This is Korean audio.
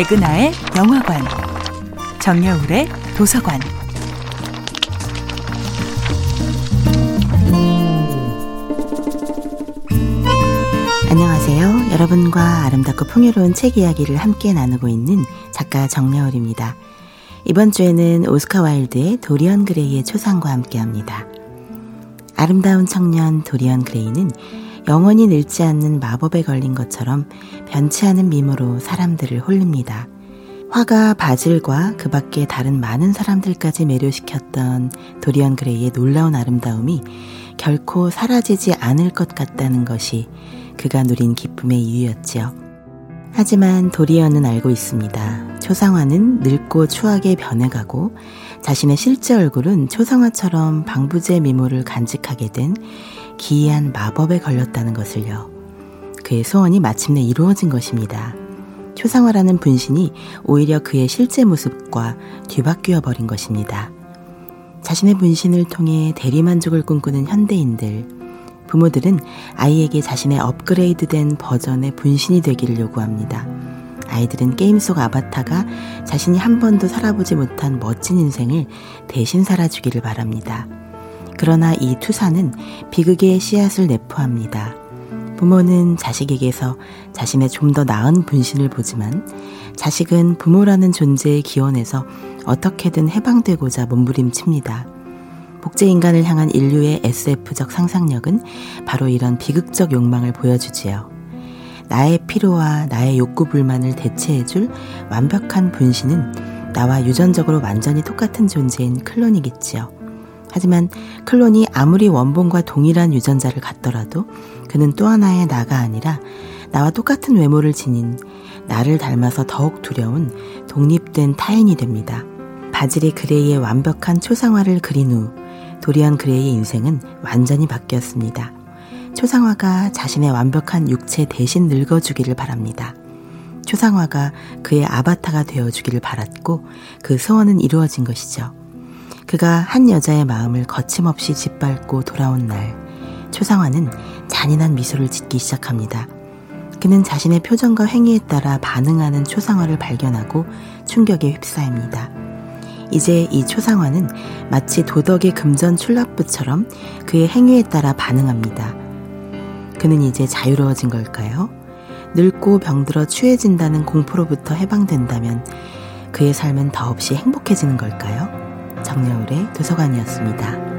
백은하의 영화관, 정여울의 도서관. 안녕하세요. 여러분과 아름답고 풍요로운 책 이야기를 함께 나누고 있는 작가 정여울입니다. 이번 주에는 오스카 와일드의 도리언 그레이의 초상과 함께 합니다. 아름다운 청년 도리언 그레이는 영원히 늙지 않는 마법에 걸린 것처럼 변치 않은 미모로 사람들을 홀립니다. 화가 바질과 그 밖에 다른 많은 사람들까지 매료시켰던 도리언 그레이의 놀라운 아름다움이 결코 사라지지 않을 것 같다는 것이 그가 누린 기쁨의 이유였지요. 하지만 도리언은 알고 있습니다. 초상화는 늙고 추하게 변해가고 자신의 실제 얼굴은 초상화처럼 방부제 미모를 간직하게 된 기이한 마법에 걸렸다는 것을요. 그의 소원이 마침내 이루어진 것입니다. 초상화라는 분신이 오히려 그의 실제 모습과 뒤바뀌어 버린 것입니다. 자신의 분신을 통해 대리만족을 꿈꾸는 현대인들, 부모들은 아이에게 자신의 업그레이드된 버전의 분신이 되기를 요구합니다. 아이들은 게임 속 아바타가 자신이 한 번도 살아보지 못한 멋진 인생을 대신 살아주기를 바랍니다. 그러나 이 투사는 비극의 씨앗을 내포합니다. 부모는 자식에게서 자신의 좀 더 나은 분신을 보지만 자식은 부모라는 존재의 기원에서 어떻게든 해방되고자 몸부림칩니다. 복제 인간을 향한 인류의 SF적 상상력은 바로 이런 비극적 욕망을 보여주지요. 나의 피로와 나의 욕구 불만을 대체해줄 완벽한 분신은 나와 유전적으로 완전히 똑같은 존재인 클론이겠지요. 하지만 클론이 아무리 원본과 동일한 유전자를 갖더라도 그는 또 하나의 나가 아니라 나와 똑같은 외모를 지닌 나를 닮아서 더욱 두려운 독립된 타인이 됩니다. 바질이 그레이의 완벽한 초상화를 그린 후 도리안 그레이의 인생은 완전히 바뀌었습니다. 초상화가 자신의 완벽한 육체 대신 늙어주기를 바랍니다. 초상화가 그의 아바타가 되어주기를 바랐고 그 소원은 이루어진 것이죠. 그가 한 여자의 마음을 거침없이 짓밟고 돌아온 날, 초상화는 잔인한 미소를 짓기 시작합니다. 그는 자신의 표정과 행위에 따라 반응하는 초상화를 발견하고 충격에 휩싸입니다. 이제 이 초상화는 마치 도덕의 금전 출납부처럼 그의 행위에 따라 반응합니다. 그는 이제 자유로워진 걸까요? 늙고 병들어 취해진다는 공포로부터 해방된다면 그의 삶은 더없이 행복해지는 걸까요? 정여울의 도서관이었습니다.